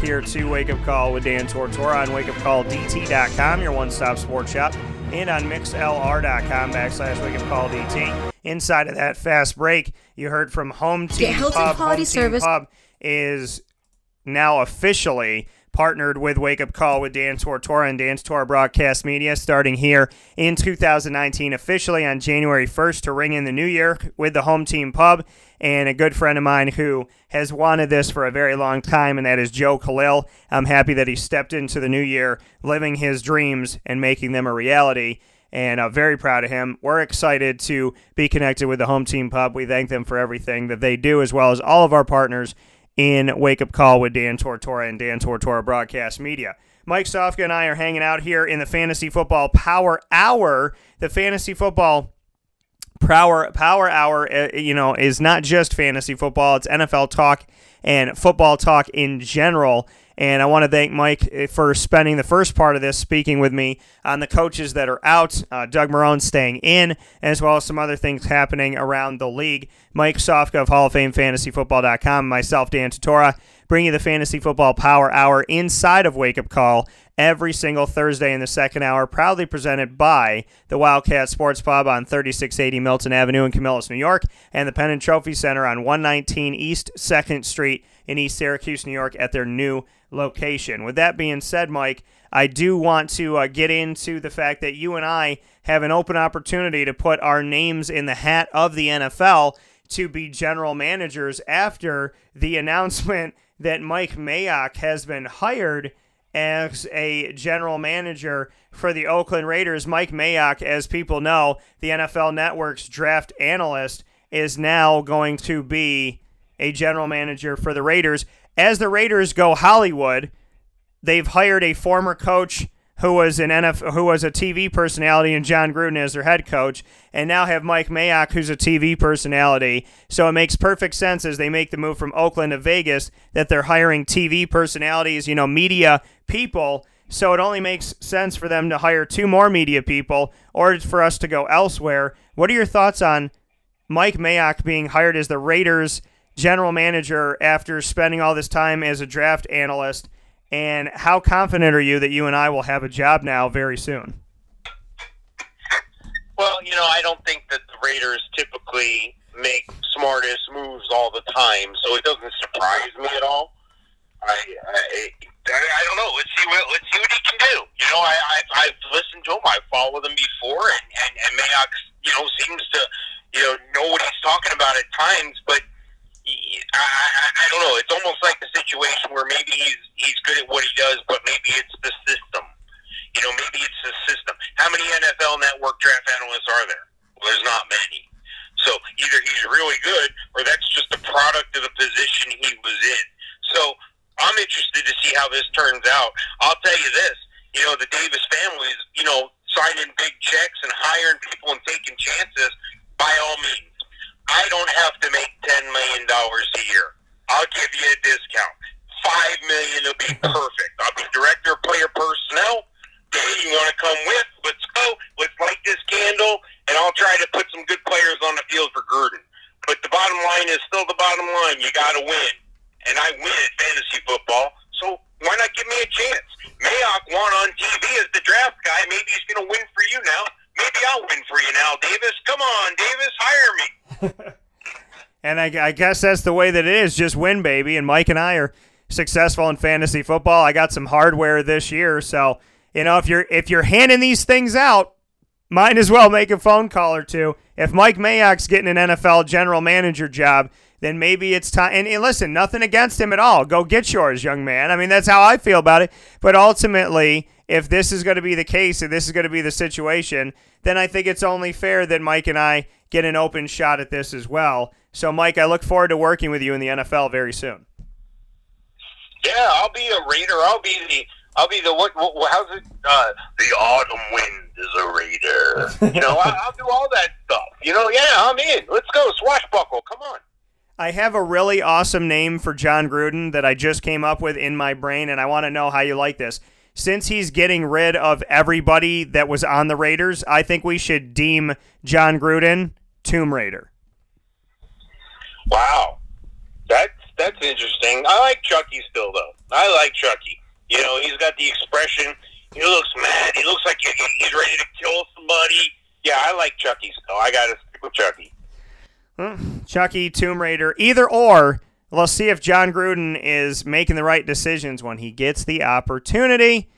here to Wake Up Call with Dan Tortora on wakeupcalldt.com, your one stop sports shop, and on mixlr.com backslash Wake Up Call DT. Inside of that fast break, you heard from Home Team Get Hilton Pub. quality Home service. Pub is now officially partnered with Wake Up Call with Dan Tortora and Dan Tortora Broadcast Media starting here in 2019, officially on January 1st to ring in the new year with the Home Team Pub. And a good friend of mine who has wanted this for a very long time, and that is Joe Khalil. I'm happy that he stepped into the new year, living his dreams and making them a reality and uh, very proud of him. We're excited to be connected with the home team pub. We thank them for everything that they do, as well as all of our partners in Wake Up Call with Dan Tortora and Dan Tortora Broadcast Media. Mike Sofka and I are hanging out here in the Fantasy Football Power Hour. The Fantasy Football Power Power Hour, uh, you know, is not just fantasy football; it's NFL talk and football talk in general. And I want to thank Mike uh, for spending the first part of this speaking with me on the coaches that are out, uh, Doug Marrone staying in, as well as some other things happening around the league. Mike Sofka of Hall of Fame FantasyFootball.com, myself, Dan Tortora, bring you the Fantasy Football Power Hour inside of Wake Up Call every single Thursday in the second hour, proudly presented by the Wildcat Sports Pub on 3680 Milton Avenue in Camillus, New York, and the Pen and Trophy Center on 119 East 2nd Street in East Syracuse, New York, at their new location. With that being said, Mike, I do want to uh, get into the fact that you and I have an open opportunity to put our names in the hat of the NFL to be general managers after the announcement that Mike Mayock has been hired as a general manager for the Oakland Raiders. Mike Mayock, as people know, the NFL Network's draft analyst, is now going to be a general manager for the Raiders. As the Raiders go Hollywood, they've hired a former coach who was an NF, who was a TV personality, and Jon Gruden as their head coach, and now have Mike Mayock, who's a TV personality. So it makes perfect sense as they make the move from Oakland to Vegas that they're hiring TV personalities, you know, media people. So it only makes sense for them to hire two more media people, or for us to go elsewhere. What are your thoughts on Mike Mayock being hired as the Raiders general manager after spending all this time as a draft analyst? And how confident are you that you and I will have a job now very soon? Well, you know, I don't think that the Raiders typically make smartest moves all the time, so it doesn't surprise me at all. I, I, I don't know. Let's see what let's see what he can do. You know, I, I I've listened to him. I followed him before, and and, and Mayock, you know, seems to you know know what he's talking about at times, but. I, I don't know. It's almost like the situation where maybe he's he's good at what he does, but maybe it's the system. You know, maybe it's the system. How many NFL Network draft analysts are there? Well, there's not many. So either he's really good, or that's just a product of the position he was in. So I'm interested to see how this turns out. I'll tell you this: you know, the Davis family is, you know, signing big checks and hiring people and taking chances. By all means, I don't have to make ten million dollars a year. I'll give you a discount. Five million will be perfect. I'll be director of player personnel. Hey, you want to come with? Let's go. Let's light this candle, and I'll try to put some good players on the field for Gruden. But the bottom line is still the bottom line. You got to win, and I win at fantasy football. So why not give me a chance? Mayock won on TV as the draft guy. Maybe he's going to win for you now. Maybe I'll win for you now. Davis, hire me. And I, guess that's the way that it is. Just win, baby. And Mike and I are successful in fantasy football. I got some hardware this year, so you know if you're if you're handing these things out, might as well make a phone call or two. If Mike Mayock's getting an NFL general manager job, then maybe it's time. And, and listen, nothing against him at all. Go get yours, young man. I mean, that's how I feel about it. But ultimately, if this is going to be the case and this is going to be the situation, then I think it's only fair that Mike and I get an open shot at this as well. So, Mike, I look forward to working with you in the NFL very soon. Yeah, I'll be a Raider. I'll be the. I'll be the what? what how's it? Uh, the autumn wind is a Raider. You know, I, I'll do all that stuff. You know, yeah, I'm in. Let's go, swashbuckle. Come on. I have a really awesome name for Jon Gruden that I just came up with in my brain, and I want to know how you like this. Since he's getting rid of everybody that was on the Raiders, I think we should deem Jon Gruden Tomb Raider. Wow, that's that's interesting. I like Chucky still though. I like Chucky. You know, he's got the expression. He looks mad. He looks like he's ready to kill somebody. Yeah, I like Chucky still. I got to stick with Chucky. Chucky, Tomb Raider, either or. Let's see if Jon Gruden is making the right decisions when he gets the opportunity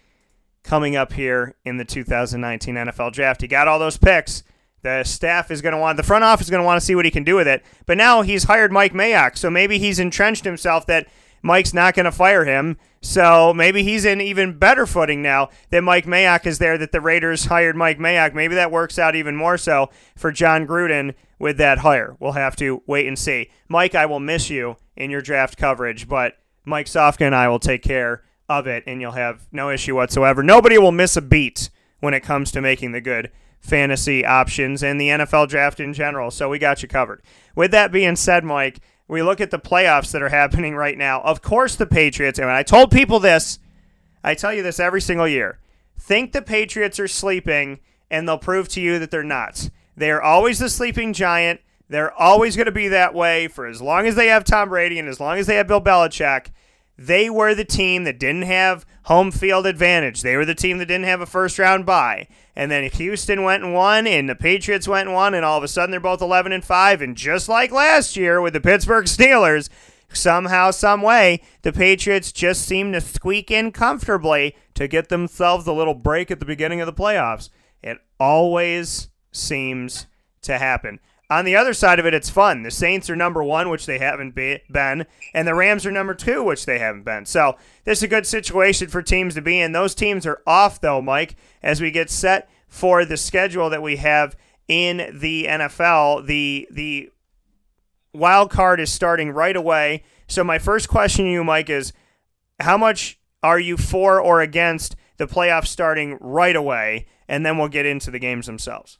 coming up here in the 2019 NFL Draft. He got all those picks. The staff is going to want, the front office is going to want to see what he can do with it. But now he's hired Mike Mayock, so maybe he's entrenched himself that Mike's not going to fire him. So maybe he's in even better footing now that Mike Mayock is there, that the Raiders hired Mike Mayock. Maybe that works out even more so for Jon Gruden with that hire. We'll have to wait and see. Mike, I will miss you in your draft coverage, but Mike Sofka and I will take care of it, and you'll have no issue whatsoever. Nobody will miss a beat when it comes to making the good fantasy options and the NFL draft in general. So we got you covered. With that being said, Mike, we look at the playoffs that are happening right now. Of course, the Patriots, and I told people this, I tell you this every single year think the Patriots are sleeping, and they'll prove to you that they're not. They are always the sleeping giant. They're always going to be that way for as long as they have Tom Brady and as long as they have Bill Belichick. They were the team that didn't have home field advantage. They were the team that didn't have a first round bye. And then Houston went and won, and the Patriots went and won, and all of a sudden they're both 11 and 5. And just like last year with the Pittsburgh Steelers, somehow, some way, the Patriots just seem to squeak in comfortably to get themselves a little break at the beginning of the playoffs. It always seems to happen. On the other side of it, it's fun. The Saints are number one, which they haven't be- been, and the Rams are number two, which they haven't been. So this is a good situation for teams to be in. Those teams are off, though, Mike, as we get set for the schedule that we have in the NFL. The the wild card is starting right away. So my first question to you, Mike, is how much are you for or against the playoffs starting right away? And then we'll get into the games themselves.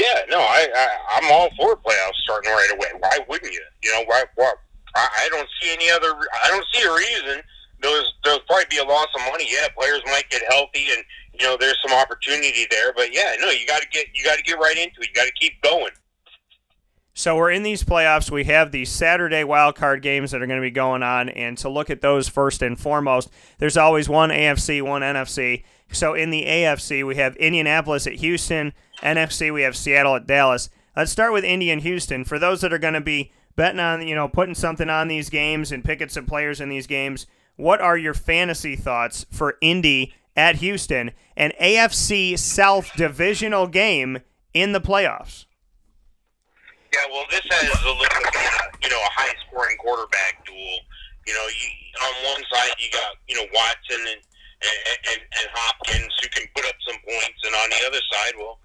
Yeah, no, I, I I'm all for playoffs starting right away. Why wouldn't you? You know, why? why I, I don't see any other. I don't see a reason. There's there'll probably be a loss of money. Yeah, players might get healthy, and you know there's some opportunity there. But yeah, no, you got to get you got to get right into it. You got to keep going. So we're in these playoffs. We have these Saturday wild card games that are going to be going on, and to look at those first and foremost, there's always one AFC, one NFC. So in the AFC, we have Indianapolis at Houston. NFC, we have Seattle at Dallas. Let's start with Indy and Houston. For those that are going to be betting on, you know, putting something on these games and picking some players in these games, what are your fantasy thoughts for Indy at Houston, an AFC South divisional game in the playoffs? Yeah, well, this has a little you know a high scoring quarterback duel. You know, you, on one side you got you know Watson and and, and and Hopkins who can put up some points, and on the other side, well,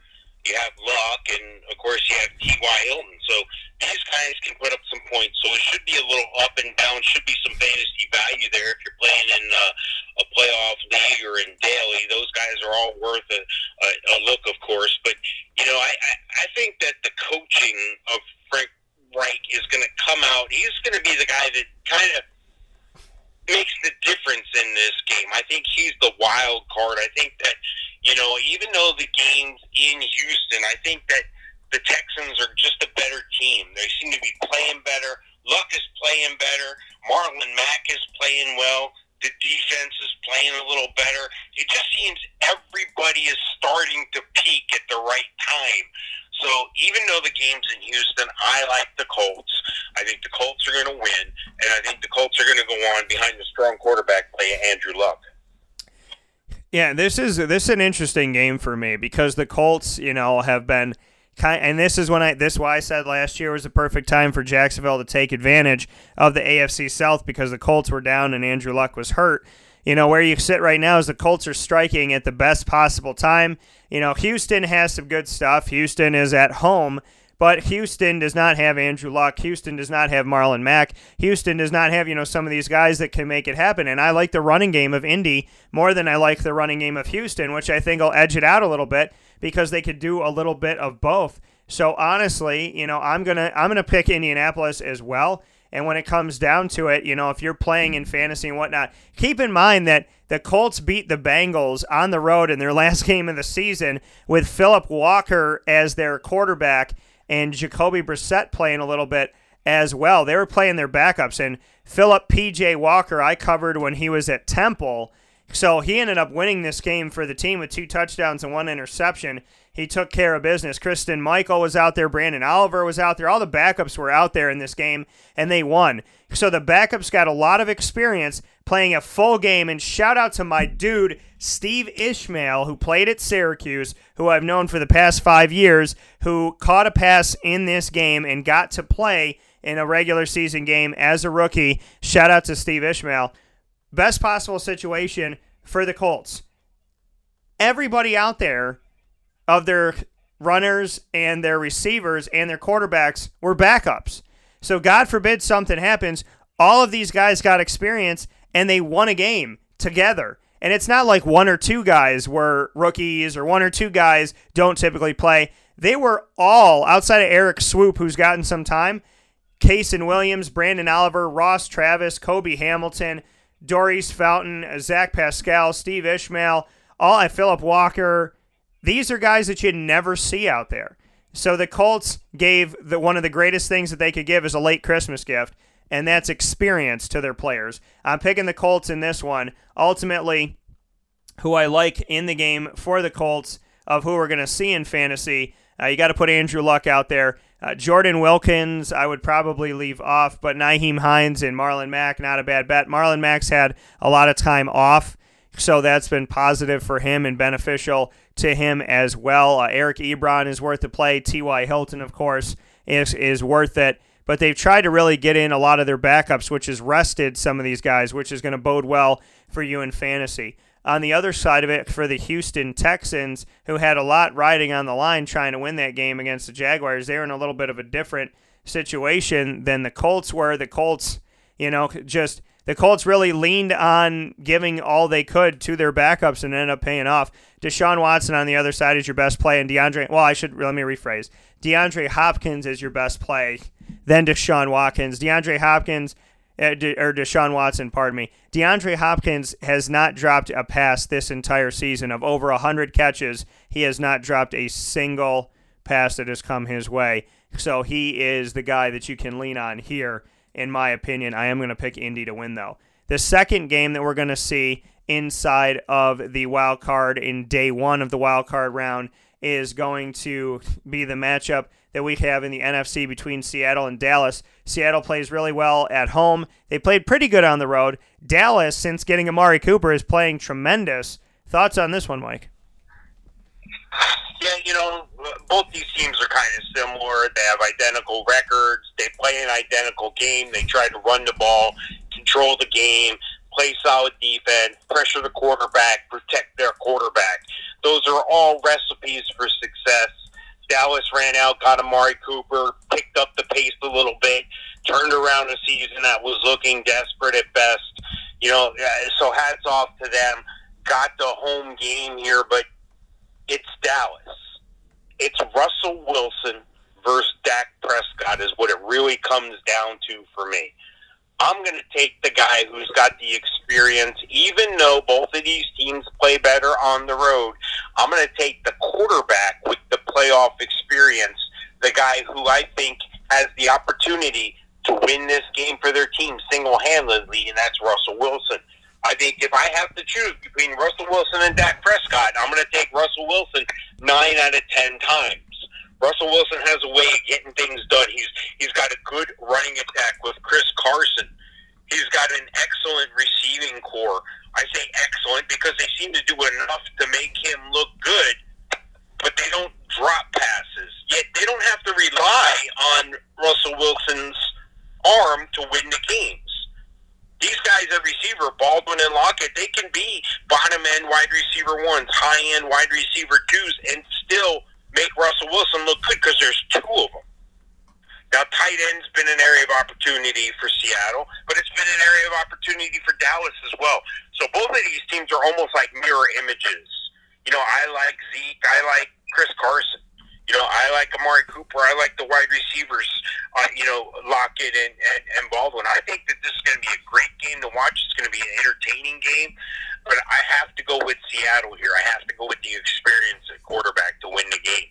you have Luck, and of course you have T.Y. Hilton. So these guys can put up some points. So it should be a little up and down. Should be some fantasy value there if you're playing in uh, a playoff league or in daily. Those guys are all worth a, a, a look, of course. But you know, I, I I think that the coaching of Frank Reich is going to come out. He's going to be the guy that kind of makes the difference in this game. I think he's the wild card. I think that you know, even though the game's in Houston, I think that the Texans are just a better team. They seem to be playing better. Luck is playing better. Marlon Mack is playing well. The defense is playing a little better. It just seems everybody is starting to peak at the right time. So even though the game's in Houston, I like the Colts. I think the Colts are going to win, and I think the Colts are going to go on behind the strong quarterback play Andrew Luck. Yeah, this is this is an interesting game for me because the Colts, you know, have been kind and this is when I this is why I said last year was the perfect time for Jacksonville to take advantage of the AFC South because the Colts were down and Andrew Luck was hurt. You know, where you sit right now is the Colts are striking at the best possible time. You know, Houston has some good stuff. Houston is at home, but Houston does not have Andrew Luck. Houston does not have Marlon Mack. Houston does not have, you know, some of these guys that can make it happen. And I like the running game of Indy more than I like the running game of Houston, which I think will edge it out a little bit because they could do a little bit of both. So honestly, you know, I'm gonna I'm gonna pick Indianapolis as well. And when it comes down to it, you know, if you're playing in fantasy and whatnot, keep in mind that the Colts beat the Bengals on the road in their last game of the season with Philip Walker as their quarterback and Jacoby Brissett playing a little bit as well. They were playing their backups, and Philip P.J. Walker, I covered when he was at Temple. So he ended up winning this game for the team with two touchdowns and one interception. He took care of business. Christine Michael was out there. Brandon Oliver was out there. All the backups were out there in this game, and they won. So the backups got a lot of experience playing a full game. And shout out to my dude, Steve Ishmael, who played at Syracuse, who I've known for the past five years, who caught a pass in this game and got to play in a regular season game as a rookie. Shout out to Steve Ishmael. Best possible situation for the Colts. Everybody out there of their runners and their receivers and their quarterbacks were backups. So, God forbid something happens. All of these guys got experience and they won a game together. And it's not like one or two guys were rookies or one or two guys don't typically play. They were all outside of Erik Swoope, who's gotten some time. Kasen Williams, Brandon Oliver, Ross Travis, Cobi Hamilton, Daurice Fountain, Zach Pascal, Steve Ishmael, all and Philip Walker. These are guys that you never see out there. So the Colts gave the one of the greatest things that they could give as a late Christmas gift, and that's experience to their players. I'm picking the Colts in this one. Ultimately, who I like in the game for the Colts of who we're going to see in fantasy. Uh, you got to put Andrew Luck out there. Uh, Jordan Wilkins, I would probably leave off, but Nyheim Hines and Marlon Mack, not a bad bet. Marlon Mack's had a lot of time off, so that's been positive for him and beneficial to him as well. Uh, Eric Ebron is worth the play. T.Y. Hilton, of course, is, is worth it. But they've tried to really get in a lot of their backups, which has rested some of these guys, which is going to bode well for you in fantasy on the other side of it for the Houston Texans, who had a lot riding on the line trying to win that game against the Jaguars. They were in a little bit of a different situation than the Colts were. The Colts, you know, just the Colts really leaned on giving all they could to their backups and ended up paying off. Deshaun Watson on the other side is your best play, and DeAndre. Well, I should let me rephrase. DeAndre Hopkins is your best play, then Deshaun Watkins. DeAndre Hopkins uh, or Deshaun Watson, pardon me. DeAndre Hopkins has not dropped a pass this entire season. Of over 100 catches, he has not dropped a single pass that has come his way. So he is the guy that you can lean on here, in my opinion. I am going to pick Indy to win, though. The second game that we're going to see inside of the wild card in day one of the wild card round is going to be the matchup that we have in the NFC between Seattle and Dallas. Seattle plays really well at home. They played pretty good on the road. Dallas, since getting Amari Cooper, is playing tremendous. Thoughts on this one, Mike? Yeah, you know, both these teams are kind of similar. They have identical records. They play an identical game. They try to run the ball, control the game, play solid defense, pressure the quarterback, protect their quarterback. Those are all recipes for success Dallas ran out, got Amari Cooper, picked up the pace a little bit, turned around a season that was looking desperate at best. You know, uh, so hats off to them. Got the home game here, but it's Dallas. It's Russell Wilson versus Dak Prescott is what it really comes down to for me. I'm going to take the guy who's got the experience, even though both of these teams play better on the road. I'm going to take the quarterback with the playoff experience, the guy who I think has the opportunity to win this game for their team single handedly, and that's Russell Wilson. I think if I have to choose between Russell Wilson and Dak Prescott, I'm going to take Russell Wilson nine out of ten times. Russell Wilson has a way of getting things done. He's he's got a good running attack with Chris Carson. He's got an excellent receiving corps. I say excellent because they seem to do enough to make him look good, but they don't drop passes. Yet they don't have to rely on Russell Wilson's arm to win the games. These guys at receiver, Baldwin and Lockett, they can be bottom end wide receiver ones, high end wide receiver twos, and still make Russell Wilson look good because there's two of them. Now, tight end's been an area of opportunity for Seattle, but it's been an area of opportunity for Dallas as well. So both of these teams are almost like mirror images. You know, I like Zeke, I like Chris Carson. You know, I like Amari Cooper. I like the wide receivers. Uh, you know, Lockett and, and, and Baldwin. I think that this is going to be a great game to watch. It's going to be an entertaining game. But I have to go with Seattle here. I have to go with the experience at quarterback to win the game.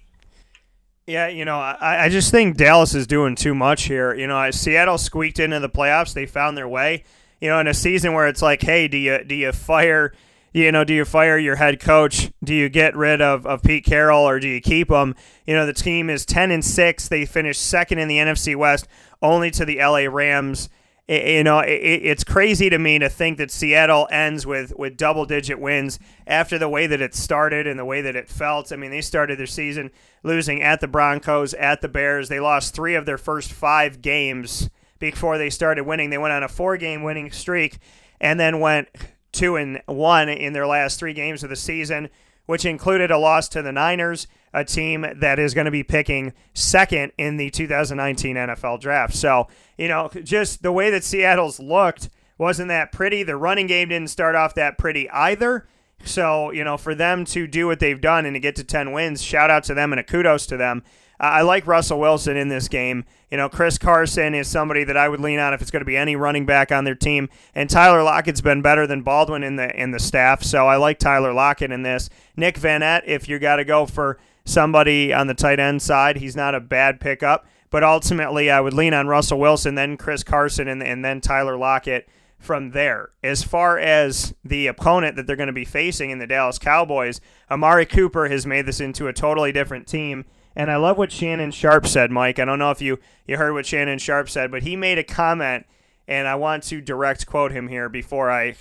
Yeah, you know, I, I just think Dallas is doing too much here. You know, Seattle squeaked into the playoffs; they found their way. You know, in a season where it's like, hey, do you do you fire? You know, do you fire your head coach? Do you get rid of, of Pete Carroll or do you keep him? You know, the team is ten and six. They finished second in the NFC West, only to the LA Rams you know, it's crazy to me to think that Seattle ends with, with double digit wins after the way that it started and the way that it felt. I mean, they started their season losing at the Broncos, at the Bears. They lost three of their first five games before they started winning. They went on a four game winning streak and then went two and one in their last three games of the season, which included a loss to the Niners a team that is going to be picking second in the 2019 NFL draft. So, you know, just the way that Seattle's looked wasn't that pretty. The running game didn't start off that pretty either. So, you know, for them to do what they've done and to get to 10 wins, shout out to them and a kudos to them. I like Russell Wilson in this game. You know, Chris Carson is somebody that I would lean on if it's going to be any running back on their team. And Tyler Lockett's been better than Baldwin in the in the staff, so I like Tyler Lockett in this. Nick Vannett, if you got to go for somebody on the tight end side. He's not a bad pickup, but ultimately I would lean on Russell Wilson, then Chris Carson, and, and then Tyler Lockett from there. As far as the opponent that they're going to be facing in the Dallas Cowboys, Amari Cooper has made this into a totally different team. And I love what Shannon Sharpe said, Mike. I don't know if you, you heard what Shannon Sharpe said, but he made a comment, and I want to direct quote him here before I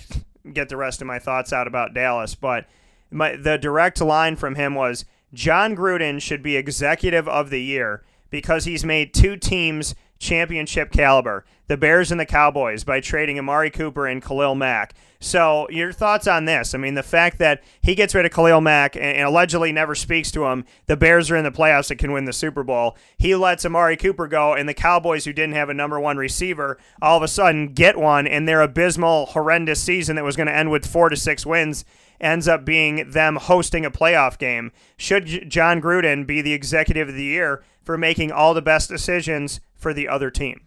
get the rest of my thoughts out about Dallas. But my, the direct line from him was Jon Gruden should be executive of the year because he's made two teams championship caliber, the Bears and the Cowboys, by trading Amari Cooper and Khalil Mack. So, your thoughts on this? I mean, the fact that he gets rid of Khalil Mack and, allegedly never speaks to him, the Bears are in the playoffs that can win the Super Bowl. He lets Amari Cooper go, and the Cowboys, who didn't have a number one receiver, all of a sudden get one, and their abysmal, horrendous season that was going to end with four to six wins ends up being them hosting a playoff game. Should Jon Gruden be the executive of the year for making all the best decisions for the other team?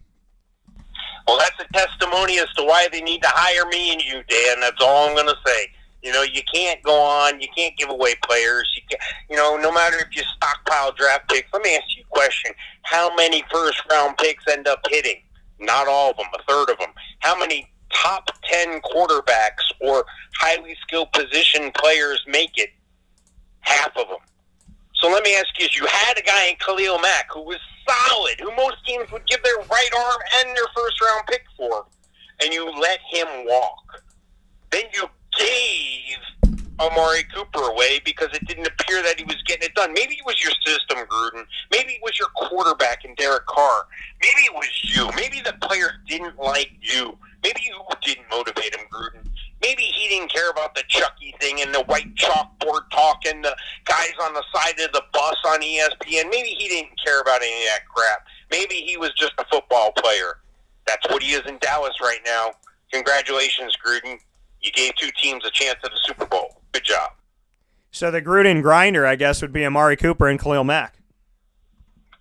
Well, that's a testimony as to why they need to hire me and you, Dan. That's all I'm going to say. You know, you can't go on. You can't give away players. You, can, you know, no matter if you stockpile draft picks. Let me ask you a question: How many first round picks end up hitting? Not all of them. A third of them. How many top 10 quarterbacks or highly skilled position players make it, half of them. So let me ask you you had a guy in Khalil Mack who was solid, who most teams would give their right arm and their first round pick for, and you let him walk. Then you gave Amari Cooper away because it didn't appear that he was getting it done. Maybe it was your system, Gruden. Maybe it was your quarterback in Derek Carr. Maybe it was you. Maybe the player didn't like you. Maybe you didn't motivate him, Gruden. Maybe he didn't care about the Chucky thing and the white chalkboard talk and the guys on the side of the bus on ESPN. Maybe he didn't care about any of that crap. Maybe he was just a football player. That's what he is in Dallas right now. Congratulations, Gruden. You gave two teams a chance at the Super Bowl. Good job. So the Gruden grinder, I guess, would be Amari Cooper and Khalil Mack.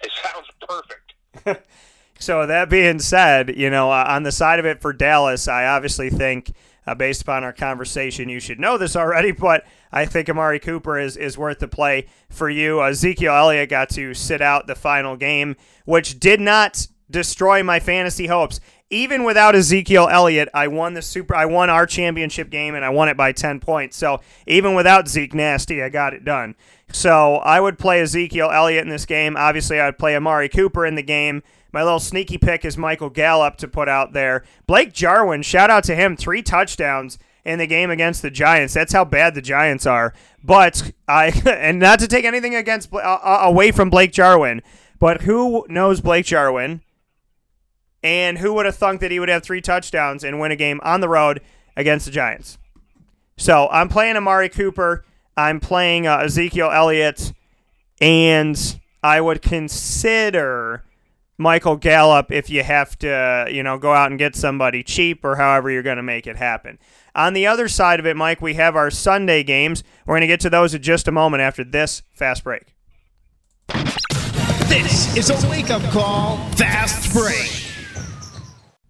It sounds perfect. so that being said, you know, uh, on the side of it for Dallas, I obviously think, uh, based upon our conversation, you should know this already, but I think Amari Cooper is, is worth the play for you. Ezekiel Elliott got to sit out the final game, which did not destroy my fantasy hopes even without Ezekiel Elliott, I won the super. I won our championship game, and I won it by ten points. So even without Zeke Nasty, I got it done. So I would play Ezekiel Elliott in this game. Obviously, I would play Amari Cooper in the game. My little sneaky pick is Michael Gallup to put out there. Blake Jarwin, shout out to him, three touchdowns in the game against the Giants. That's how bad the Giants are. But I and not to take anything against uh, uh, away from Blake Jarwin, but who knows Blake Jarwin? And who would have thunk that he would have three touchdowns and win a game on the road against the Giants? So I'm playing Amari Cooper. I'm playing uh, Ezekiel Elliott. And I would consider Michael Gallup if you have to, you know, go out and get somebody cheap or however you're going to make it happen. On the other side of it, Mike, we have our Sunday games. We're going to get to those in just a moment after this fast break. This is a wake up call, fast break.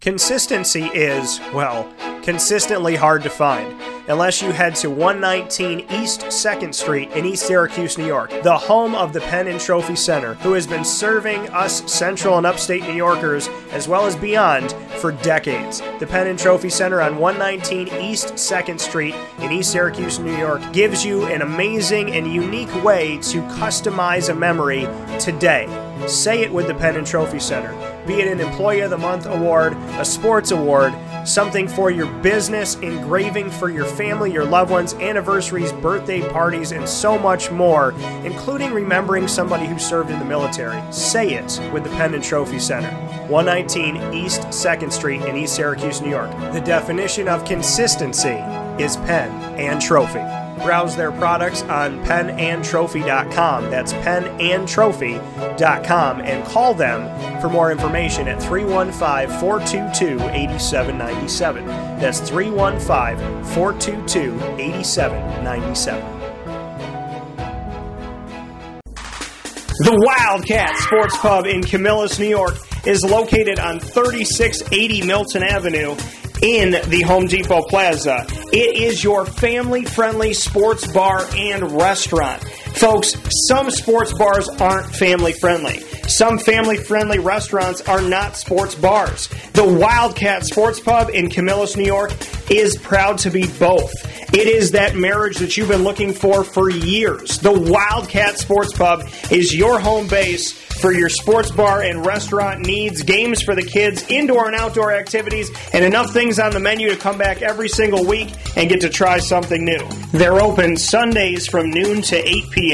Consistency is, well, consistently hard to find unless you head to 119 East 2nd Street in East Syracuse, New York, the home of the Pen and Trophy Center, who has been serving us central and upstate New Yorkers as well as beyond for decades. The Pen and Trophy Center on 119 East 2nd Street in East Syracuse, New York gives you an amazing and unique way to customize a memory today. Say it with the Pen and Trophy Center. Be it an Employee of the Month award, a sports award, something for your business, engraving for your family, your loved ones, anniversaries, birthday parties, and so much more, including remembering somebody who served in the military. Say it with the Pen and Trophy Center. 119 East 2nd Street in East Syracuse, New York. The definition of consistency is pen and trophy. Browse their products on penandtrophy.com. That's penandtrophy.com and call them for more information at 315 422 8797. That's 315 422 8797. The Wildcat Sports Pub in Camillus, New York is located on 3680 Milton Avenue in the Home Depot Plaza. It is your family friendly sports bar and restaurant. Folks, some sports bars aren't family friendly. Some family friendly restaurants are not sports bars. The Wildcat Sports Pub in Camillus, New York is proud to be both. It is that marriage that you've been looking for for years. The Wildcat Sports Pub is your home base for your sports bar and restaurant needs, games for the kids, indoor and outdoor activities, and enough things on the menu to come back every single week and get to try something new. They're open Sundays from noon to 8 p.m.,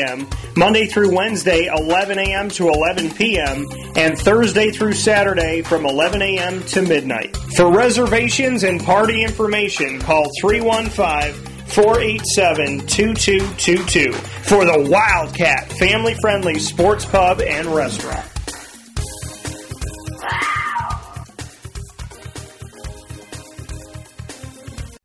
Monday through Wednesday, 11 a.m. to 11 p.m., and Thursday through Saturday from 11 a.m. to midnight. For reservations and party information, call 315 487 2222 for the Wildcat family friendly sports pub and restaurant.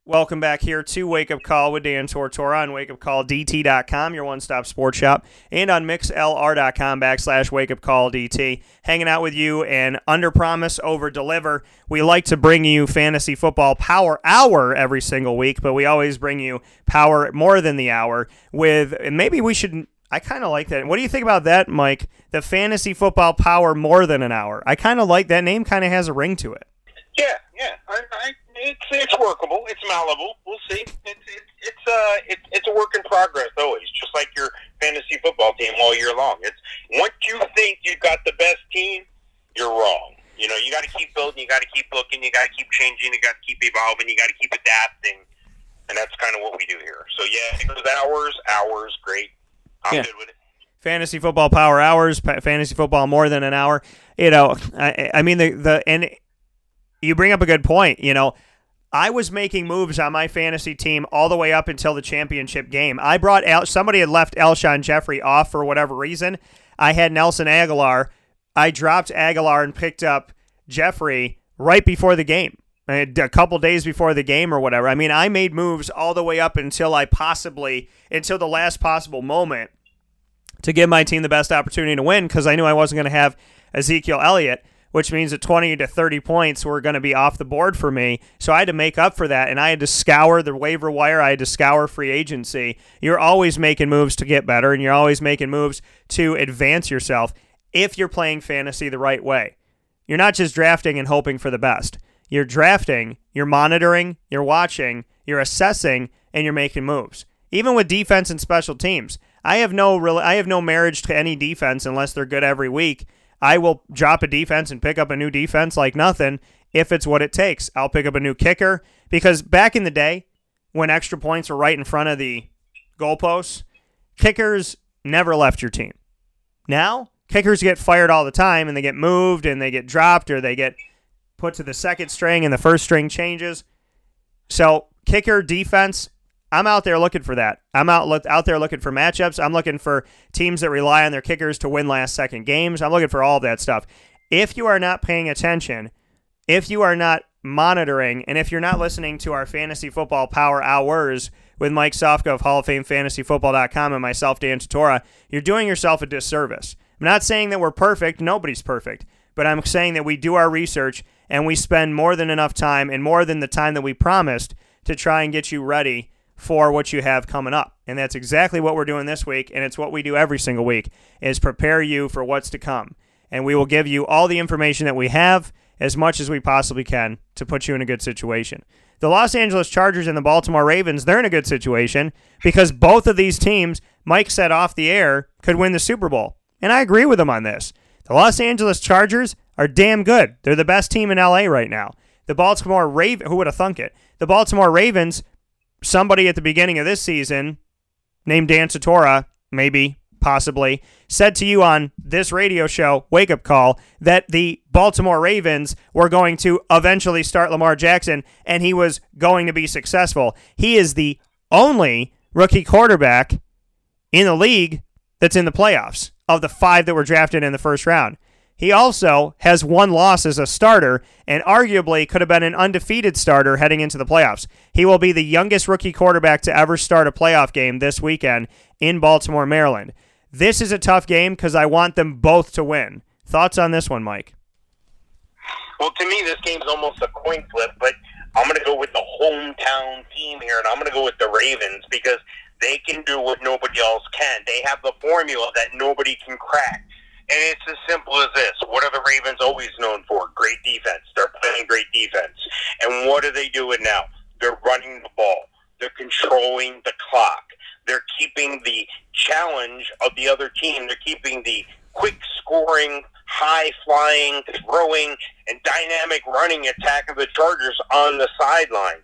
Welcome back here to Wake Up Call with Dan Tortora on wakeupcalldt.com, your one stop sports shop, and on mixlr.com backslash wakeupcalldt. Hanging out with you and under promise, over deliver. We like to bring you fantasy football power hour every single week, but we always bring you power more than the hour with, and maybe we should. I kind of like that. What do you think about that, Mike? The fantasy football power more than an hour. I kind of like that name. Kind of has a ring to it. Yeah, yeah. I, I it's it's workable. It's malleable. We'll see. It's it's it's uh it's it's a work in progress always, just like your fantasy football team all year long. It's once you think you've got the best team, you're wrong. You know, you got to keep building. You got to keep looking. You got to keep changing. You got to keep evolving. You got to keep adapting, and that's kind of what we do here. So yeah, it those hours, hours, great. I'm Yeah. good with it. fantasy football power hours, fantasy football more than an hour. You know, I, I mean the the and you bring up a good point. You know, I was making moves on my fantasy team all the way up until the championship game. I brought Al, somebody had left Alshon Jeffery off for whatever reason. I had Nelson Agholor. I dropped Agholor and picked up Jeffery right before the game. A couple days before the game or whatever. I mean, I made moves all the way up until I possibly until the last possible moment to give my team the best opportunity to win because I knew I wasn't going to have Ezekiel Elliott, which means that 20 to 30 points were going to be off the board for me. So I had to make up for that, and I had to scour the waiver wire. I had to scour free agency. You're always making moves to get better, and you're always making moves to advance yourself if you're playing fantasy the right way. You're not just drafting and hoping for the best. You're drafting, you're monitoring, you're watching, you're assessing, and you're making moves. Even with defense and special teams, I have no real, I have no marriage to any defense unless they're good every week. I will drop a defense and pick up a new defense like nothing if it's what it takes. I'll pick up a new kicker because back in the day when extra points were right in front of the goalposts, kickers never left your team. Now, kickers get fired all the time and they get moved and they get dropped or they get put to the second string and the first string changes. So, kicker defense, I'm out there looking for that. I'm out look, out there looking for matchups. I'm looking for teams that rely on their kickers to win last second games. I'm looking for all of that stuff. If you are not paying attention, if you are not monitoring, and if you're not listening to our fantasy football power hours with Mike Sofka of Hall of Fame FantasyFootball.com and myself, Dan Tortora, you're doing yourself a disservice. I'm not saying that we're perfect. Nobody's perfect. But I'm saying that we do our research and we spend more than enough time and more than the time that we promised to try and get you ready for what you have coming up. And that's exactly what we're doing this week, and it's what we do every single week is prepare you for what's to come. And we will give you all the information that we have as much as we possibly can to put you in a good situation. The Los Angeles Chargers and the Baltimore Ravens, they're in a good situation because both of these teams, Mike said off the air, could win the Super Bowl. And I agree with him on this. The Los Angeles Chargers are damn good. They're the best team in LA right now. The Baltimore Ravens, who would have thunk it? The Baltimore Ravens, somebody at the beginning of this season named Dan Satora, maybe, possibly, said to you on this radio show, Wake Up Call, that the Baltimore Ravens were going to eventually start Lamar Jackson and he was going to be successful. He is the only rookie quarterback in the league that's in the playoffs of the five that were drafted in the first round. He also has one loss as a starter and arguably could have been an undefeated starter heading into the playoffs. He will be the youngest rookie quarterback to ever start a playoff game this weekend in Baltimore, Maryland. This is a tough game because I want them both to win. Thoughts on this one, Mike? Well, to me, this game's almost a coin flip, but I'm going to go with the hometown team here, and I'm going to go with the Ravens because they can do what nobody else can. They have the formula that nobody can crack. And it's as simple as this. What are the Ravens always known for? Great defense. They're playing great defense. And what are they doing now? They're running the ball. They're controlling the clock. They're keeping the challenge of the other team. They're keeping the quick scoring, high flying, throwing, and dynamic running attack of the Chargers on the sideline.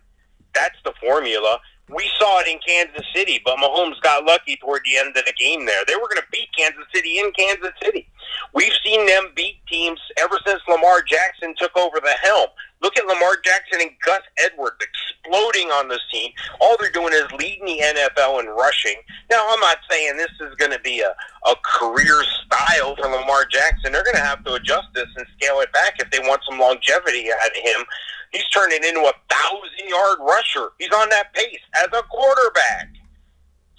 That's the formula. We saw it in Kansas City, but Mahomes got lucky toward the end of the game there. They were going to beat Kansas City in Kansas City. We've seen them beat teams ever since Lamar Jackson took over the helm. Look at Lamar Jackson and Gus Edwards exploding on the scene. All they're doing is leading the NFL in rushing. Now, I'm not saying this is going to be a, a career style for Lamar Jackson. They're going to have to adjust this and scale it back if they want some longevity out of him. He's turning into a thousand yard rusher. He's on that pace as a quarterback.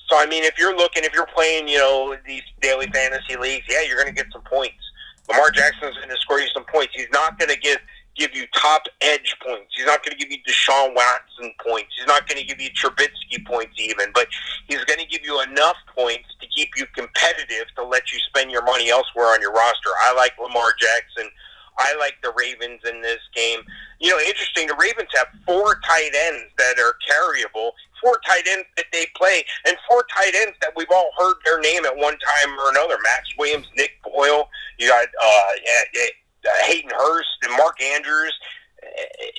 So I mean, if you're looking, if you're playing, you know, these daily fantasy leagues, yeah, you're going to get some points. Lamar Jackson's going to score you some points. He's not going to give give you top edge points. He's not going to give you Deshaun Watson points. He's not going to give you Trubisky points even, but he's going to give you enough points to keep you competitive to let you spend your money elsewhere on your roster. I like Lamar Jackson. I like the Ravens in this game. You know, interesting. The Ravens have four tight ends that are carryable, four tight ends that they play, and four tight ends that we've all heard their name at one time or another. Maxx Williams, Nick Boyle. You got uh, Hayden Hurst and Mark Andrews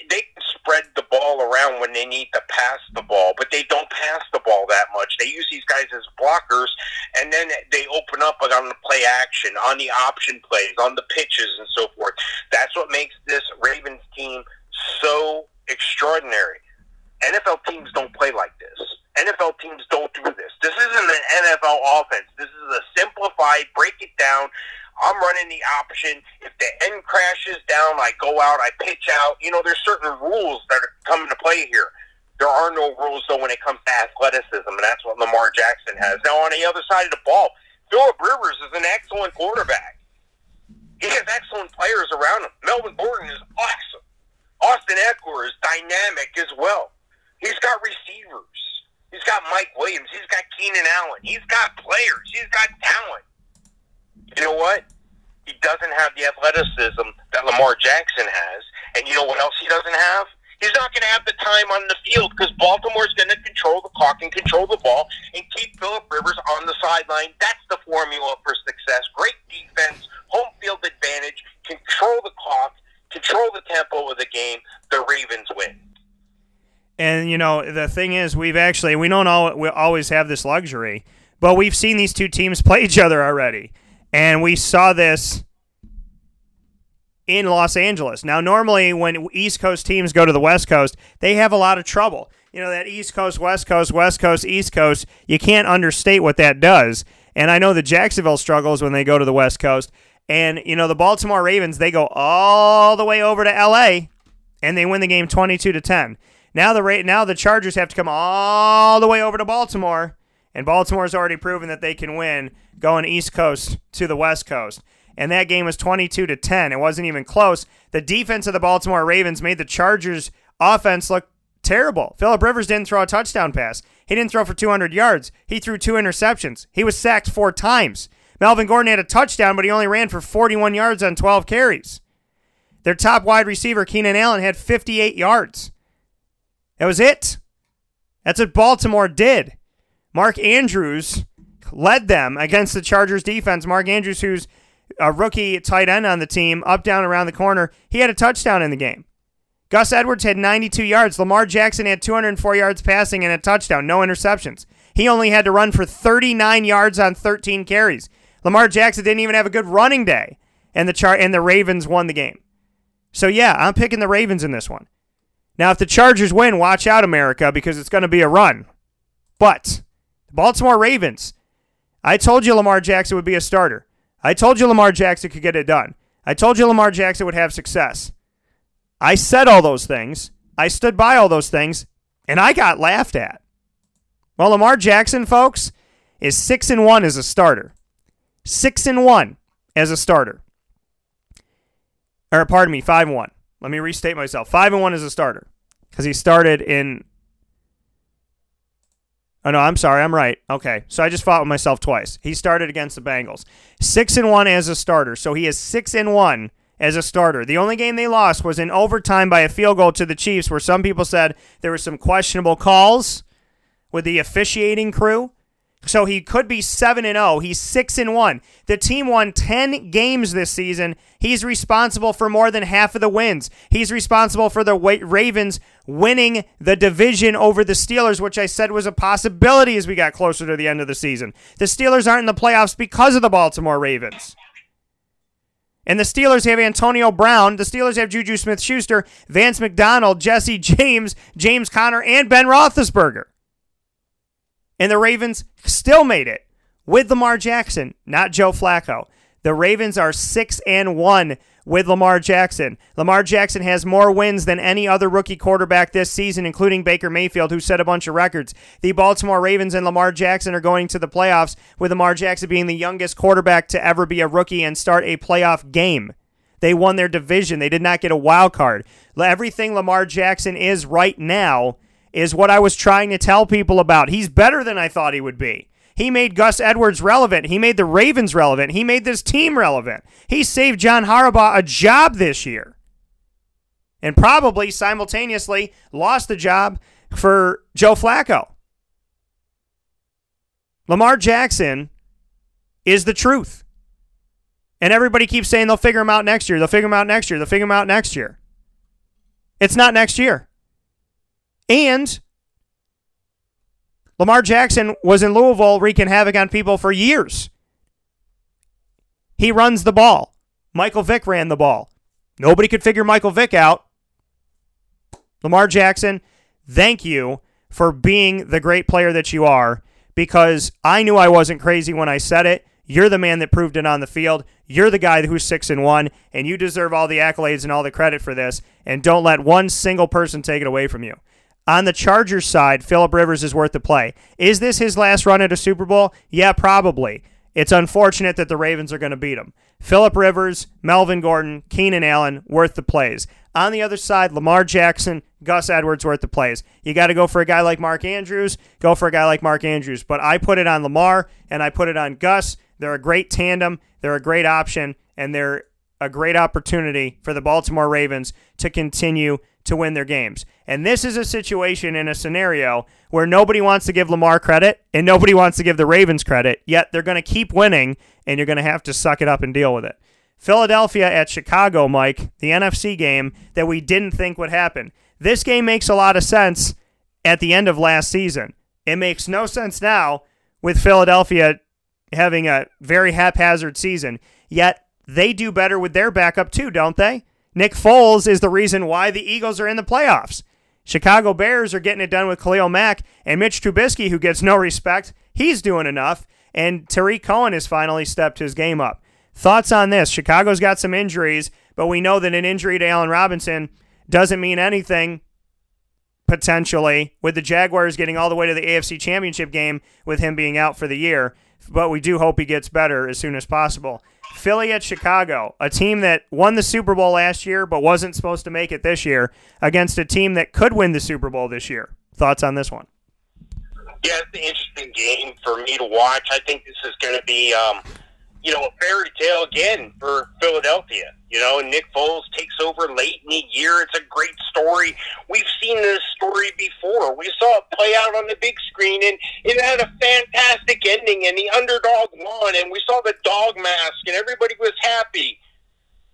they spread the ball around when they need to pass the ball, but they don't pass the ball that much. They use these guys as blockers, and then they open up on the play action, on the option plays, on the pitches, and so forth. That's what makes this Ravens team so extraordinary. NFL teams don't play like this. NFL teams don't do this. This isn't an NFL offense. This is a simplified, break it down. I'm running the option. If the end crashes down, I go out, I pitch out. You know, there's certain rules that are coming to play here. There are no rules, though, when it comes to athleticism, and that's what Lamar Jackson has. Now, on the other side of the ball, Philip Rivers is an excellent quarterback. He has excellent players around him. Melvin Gordon is awesome. Austin Ekeler is dynamic as well. He's got receivers. He's got Mike Williams. He's got Keenan Allen. He's got players. He's got talent. You know what? He doesn't have the athleticism that Lamar Jackson has. And you know what else he doesn't have? He's not going to have the time on the field because Baltimore's going to control the clock and control the ball and keep Philip Rivers on the sideline. That's the formula for success. Great defense, home field advantage, control the clock, control the tempo of the game. The Ravens win. And you know the thing is, we've actually we don't all we always have this luxury, but we've seen these two teams play each other already. And we saw this in Los Angeles. Now, normally when East Coast teams go to the West Coast, they have a lot of trouble. You know, that East Coast, West Coast, West Coast, East Coast, you can't understate what that does. And I know the Jacksonville struggles when they go to the West Coast. And, you know, the Baltimore Ravens, they go all the way over to LA and they win the game 22 to 10. Now the rate now the Chargers have to come all the way over to Baltimore and Baltimore's already proven that they can win going East Coast to the West Coast. and that game was 22 to 10. It wasn't even close. The defense of the Baltimore Ravens made the Chargers offense look terrible. Philip Rivers didn't throw a touchdown pass. He didn't throw for 200 yards. He threw two interceptions. He was sacked four times. Melvin Gordon had a touchdown, but he only ran for 41 yards on 12 carries. Their top wide receiver, Keenan Allen, had 58 yards. That was it. That's what Baltimore did. Mark Andrews led them against the Chargers defense. Mark Andrews, who's a rookie tight end on the team, up, down, around the corner, he had a touchdown in the game. Gus Edwards had 92 yards. Lamar Jackson had 204 yards passing and a touchdown, no interceptions. He only had to run for 39 yards on 13 carries. Lamar Jackson didn't even have a good running day, and the char- and the Ravens won the game. So yeah, I'm picking the Ravens in this one. Now, if the Chargers win, watch out, America, because it's going to be a run. But the Baltimore Ravens, I told you Lamar Jackson would be a starter. I told you Lamar Jackson could get it done. I told you Lamar Jackson would have success. I said all those things. I stood by all those things, and I got laughed at. Well, Lamar Jackson, folks, is six and one as a starter. Six and one as a starter. Or pardon me, five and one. Let me restate myself. Five and one as a starter. Because he started in Oh no, I'm sorry, I'm right. Okay, so I just fought with myself twice. He started against the Bengals, six and one as a starter. So he is six and one as a starter. The only game they lost was in overtime by a field goal to the Chiefs, where some people said there were some questionable calls with the officiating crew. So he could be 7 and 0. He's 6 and 1. The team won 10 games this season. He's responsible for more than half of the wins. He's responsible for the Ravens winning the division over the Steelers, which I said was a possibility as we got closer to the end of the season. The Steelers aren't in the playoffs because of the Baltimore Ravens. And the Steelers have Antonio Brown. The Steelers have Juju Smith Schuster, Vance McDonald, Jesse James, James Conner, and Ben Roethlisberger. And the Ravens still made it with Lamar Jackson, not Joe Flacco. The Ravens are 6 and 1 with Lamar Jackson. Lamar Jackson has more wins than any other rookie quarterback this season, including Baker Mayfield, who set a bunch of records. The Baltimore Ravens and Lamar Jackson are going to the playoffs, with Lamar Jackson being the youngest quarterback to ever be a rookie and start a playoff game. They won their division. They did not get a wild card. Everything Lamar Jackson is right now is what I was trying to tell people about. He's better than I thought he would be. He made Gus Edwards relevant. He made the Ravens relevant. He made this team relevant. He saved John Harbaugh a job this year. And probably simultaneously lost the job for Joe Flacco. Lamar Jackson is the truth. And everybody keeps saying they'll figure him out next year. They'll figure him out next year. They'll figure him out next year. It's not next year. And Lamar Jackson was in Louisville wreaking havoc on people for years. He runs the ball. Michael Vick ran the ball. Nobody could figure Michael Vick out. Lamar Jackson, thank you for being the great player that you are because I knew I wasn't crazy when I said it. You're the man that proved it on the field. You're the guy who's 6 and 1 and you deserve all the accolades and all the credit for this and don't let one single person take it away from you. On the Chargers side, Philip Rivers is worth the play. Is this his last run at a Super Bowl? Yeah, probably. It's unfortunate that the Ravens are going to beat him. Philip Rivers, Melvin Gordon, Keenan Allen, worth the plays. On the other side, Lamar Jackson, Gus Edwards, worth the plays. You got to go for a guy like Mark Andrews, go for a guy like Mark Andrews. But I put it on Lamar and I put it on Gus. They're a great tandem, they're a great option, and they're a great opportunity for the Baltimore Ravens to continue to win their games. And this is a situation in a scenario where nobody wants to give Lamar credit and nobody wants to give the Ravens credit, yet they're going to keep winning and you're going to have to suck it up and deal with it. Philadelphia at Chicago, Mike, the NFC game that we didn't think would happen. This game makes a lot of sense at the end of last season. It makes no sense now with Philadelphia having a very haphazard season, yet they do better with their backup too, don't they? Nick Foles is the reason why the Eagles are in the playoffs. Chicago Bears are getting it done with Khalil Mack and Mitch Trubisky, who gets no respect. He's doing enough. And Tarik Cohen has finally stepped his game up. Thoughts on this? Chicago's got some injuries, but we know that an injury to Allen Robinson doesn't mean anything potentially, with the Jaguars getting all the way to the AFC Championship game with him being out for the year. But we do hope he gets better as soon as possible. Philly at Chicago, a team that won the Super Bowl last year but wasn't supposed to make it this year, against a team that could win the Super Bowl this year. Thoughts on this one? Yeah, it's an interesting game for me to watch. I think this is going to be, um, you know, a fairy tale again for Philadelphia. You know, Nick Foles takes over late in the year. It's a great story. We've seen this story before. We saw it play out on the big screen, and it had a fantastic ending, and the underdog won, and we saw the dog mask, and everybody was happy.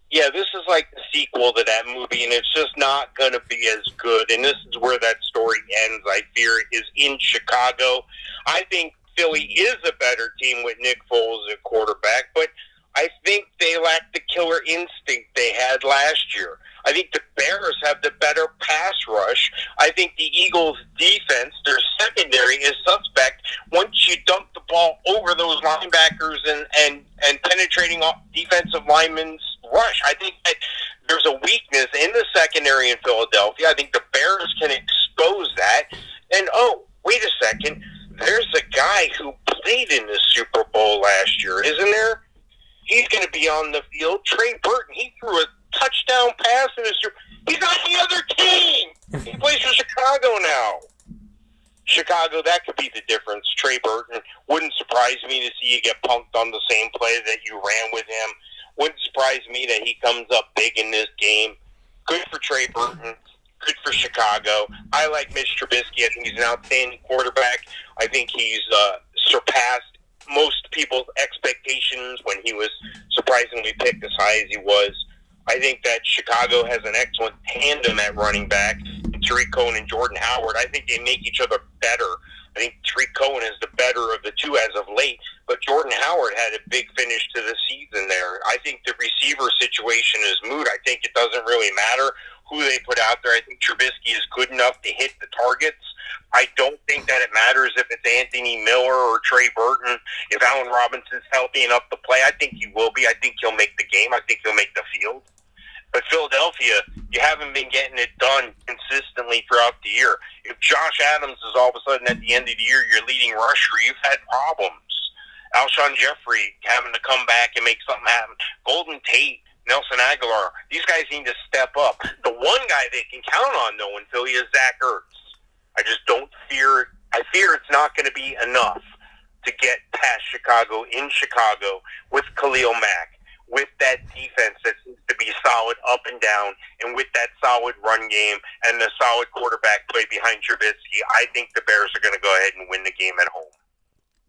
Yeah, this is like the sequel to that movie, and it's just not going to be as good. And this is where that story ends, I fear, is in Chicago. I think Philly is a better team with Nick Foles at quarterback, but – I think they lack the killer instinct they had last year. I think the Bears have the better pass rush. I think the Eagles' defense, their secondary, is suspect. Once you dump the ball over those linebackers and and and penetrating defensive linemen's rush, I think that there's a weakness in the secondary in Philadelphia. I think the Bears can expose that. And oh, wait a second, there's a guy who played in the Super Bowl last year, isn't there? He's going to be on the field. Trey Burton, he threw a touchdown pass in his. He's on the other team. He plays for Chicago now. Chicago, that could be the difference. Trey Burton wouldn't surprise me to see you get punked on the same play that you ran with him. Wouldn't surprise me that he comes up big in this game. Good for Trey Burton. Good for Chicago. I like Mitch Trubisky. I think he's an outstanding quarterback. I think he's uh, surpassed most people's expectations when he was surprisingly picked as high as he was. I think that Chicago has an excellent tandem at running back, Tarik Cohen and Jordan Howard. I think they make each other better. I think Tarik Cohen is the better of the two as of late, but Jordan Howard had a big finish to the season there. I think the receiver situation is moot. I think it doesn't really matter who they put out there. I think Trubisky is good enough to hit the targets. I don't think that it matters if it's Anthony Miller or Trey Burton. If Allen Robinson's healthy enough to play, I think he will be. I think he'll make the game. I think he'll make the field. But Philadelphia, you haven't been getting it done consistently throughout the year. If Josh Adams is all of a sudden at the end of the year your leading rusher, you've had problems. Alshon Jeffery having to come back and make something happen. Golden Tate, Nelson Agholor, these guys need to step up. The one guy they can count on, though, in Philly is Zach Ertz. I just don't fear. I fear it's not going to be enough to get past Chicago in Chicago with Khalil Mack, with that defense that seems to be solid up and down, and with that solid run game and the solid quarterback play behind Trubisky. I think the Bears are going to go ahead and win the game at home.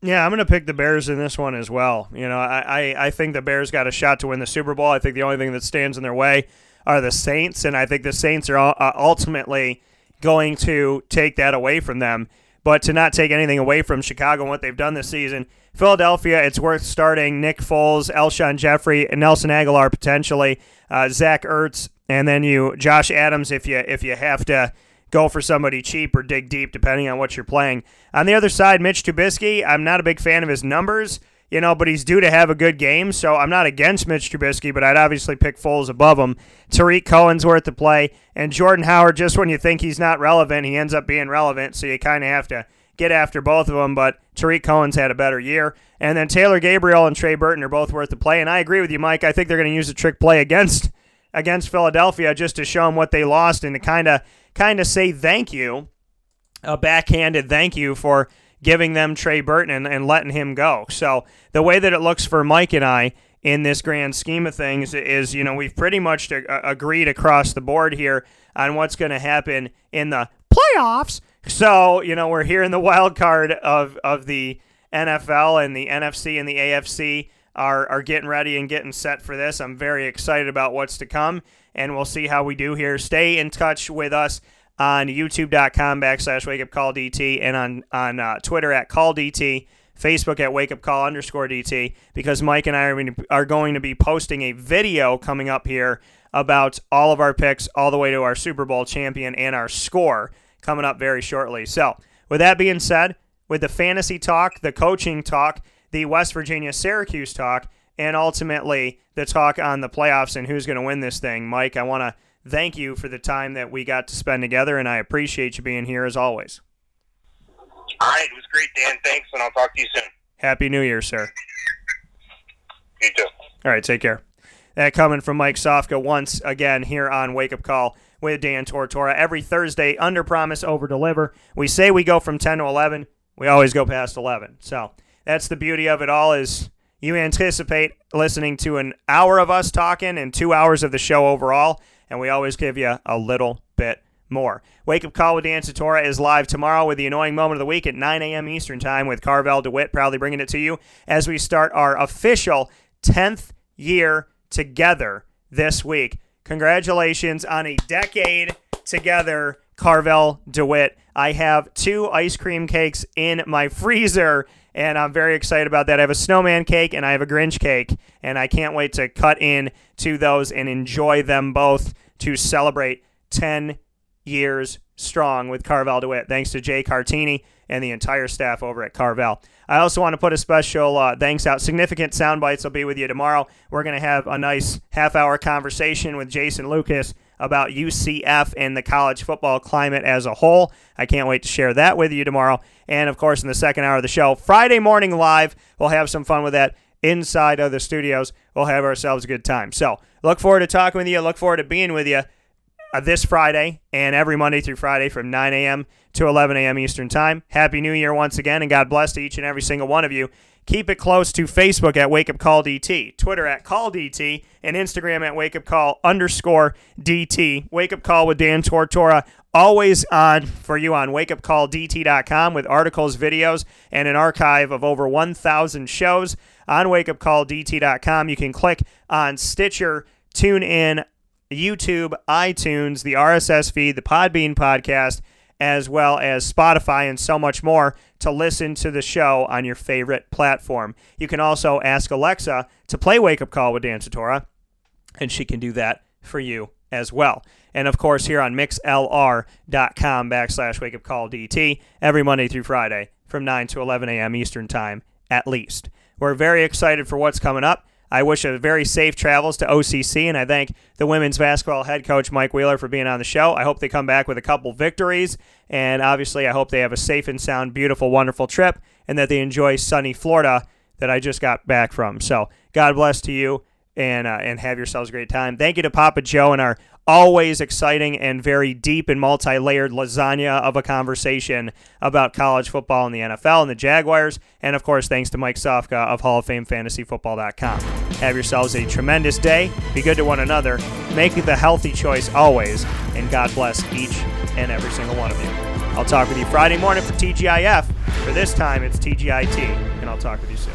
Yeah, I'm going to pick the Bears in this one as well. You know, I, I, I think the Bears got a shot to win the Super Bowl. I think the only thing that stands in their way are the Saints, and I think the Saints are uh, ultimately – going to take that away from them. But to not take anything away from Chicago and what they've done this season, Philadelphia, it's worth starting Nick Foles, Alshon Jeffery, Nelson Agholor potentially, uh, Zach Ertz, and then you Josh Adams if you if you have to go for somebody cheap or dig deep depending on what you're playing. On the other side, Mitch Trubisky, I'm not a big fan of his numbers you know, but he's due to have a good game, so I'm not against Mitch Trubisky, but I'd obviously pick Foles above him. Tarik Cohen's worth the play, and Jordan Howard, just when you think he's not relevant, he ends up being relevant, so you kind of have to get after both of them, but Tarik Cohen's had a better year. And then Taylor Gabriel and Trey Burton are both worth the play, and I agree with you, Mike. I think they're going to use a trick play against against Philadelphia just to show them what they lost and to kind of kind of say thank you, a backhanded thank you for – giving them Trey Burton and, and letting him go. So the way that it looks for Mike and I in this grand scheme of things is, you know, we've pretty much agreed across the board here on what's going to happen in the playoffs. So, you know, we're here in the wild card of, of the NFL and the NFC and the AFC are, are getting ready and getting set for this. I'm very excited about what's to come, and we'll see how we do here. Stay in touch with us on youtube.com backslash wake up call DT and on, on uh, Twitter at call DT, Facebook at wake up call underscore DT, because Mike and I are, are going to be posting a video coming up here about all of our picks all the way to our Super Bowl champion and our score coming up very shortly. So, with that being said, with the fantasy talk, the coaching talk, the West Virginia Syracuse talk, and ultimately the talk on the playoffs and who's going to win this thing, Mike, I want to thank you for the time that we got to spend together, and I appreciate you being here as always. All right, it was great, Dan. Thanks, and I'll talk to you soon. Happy New Year, sir. You too. All right, take care. That coming from Mike Sofka once again here on Wake Up Call with Dan Tortora every Thursday. Under promise, over deliver. We say we go from 10 to 11. We always go past 11. So that's the beauty of it all is you anticipate listening to an hour of us talking and two hours of the show overall, and we always give you a little bit more. Wake Up Call with Dan Tortora is live tomorrow with the annoying moment of the week at 9 a.m. Eastern Time with Carvel DeWitt, proudly bringing it to you as we start our official 10th year together this week. Congratulations on a decade together, Carvel DeWitt. I have two ice cream cakes in my freezer, and I'm very excited about that. I have a snowman cake and I have a Grinch cake, and I can't wait to cut in to those and enjoy them both to celebrate 10 years strong with Carvel DeWitt. Thanks to Jay Cartini and the entire staff over at Carvel. I also want to put a special uh, thanks out. Significant sound bites will be with you tomorrow. We're going to have a nice half hour conversation with Jason Lucas about UCF and the college football climate as a whole. I can't wait to share that with you tomorrow. And of course, in the second hour of the show, Friday morning live, we'll have some fun with that inside of the studios. We'll have ourselves a good time. So look forward to talking with you. Look forward to being with you uh, this Friday and every Monday through Friday from 9 a.m. to 11 a.m. Eastern Time. Happy New Year once again, and God bless to each and every single one of you. Keep it close to Facebook at Wake Up Call DT, Twitter at Call DT, and Instagram at Wake Up Call underscore DT. Wake Up Call with Dan Tortora, always on for you on wakeupcalldt.com with articles, videos, and an archive of over 1,000 shows on wakeupcalldt.com. You can click on Stitcher, tune in, YouTube, iTunes, the RSS feed, the Podbean podcast, as well as Spotify and so much more to listen to the show on your favorite platform. You can also ask Alexa to play Wake Up Call with Dan Tortora, and she can do that for you as well. And of course, here on mixlr.com backslash wake up call DT every Monday through Friday from 9 to 11 a.m. Eastern Time at least. We're very excited for what's coming up. I wish a very safe travels to OCC, and I thank the women's basketball head coach Mike Wheeler for being on the show. I hope they come back with a couple victories, and obviously, I hope they have a safe and sound, beautiful, wonderful trip, and that they enjoy sunny Florida that I just got back from. So, God bless to you, and uh, and have yourselves a great time. Thank you to Papa Joe and our always exciting and very deep and multi-layered lasagna of a conversation about college football and the NFL and the Jaguars. And of course, thanks to Mike Sofka of Hall of Fame FantasyFootball.com. Have yourselves a tremendous day. Be good to one another. Make the healthy choice always. And God bless each and every single one of you. I'll talk with you Friday morning for TGIF. For this time, it's TGIT. And I'll talk with you soon.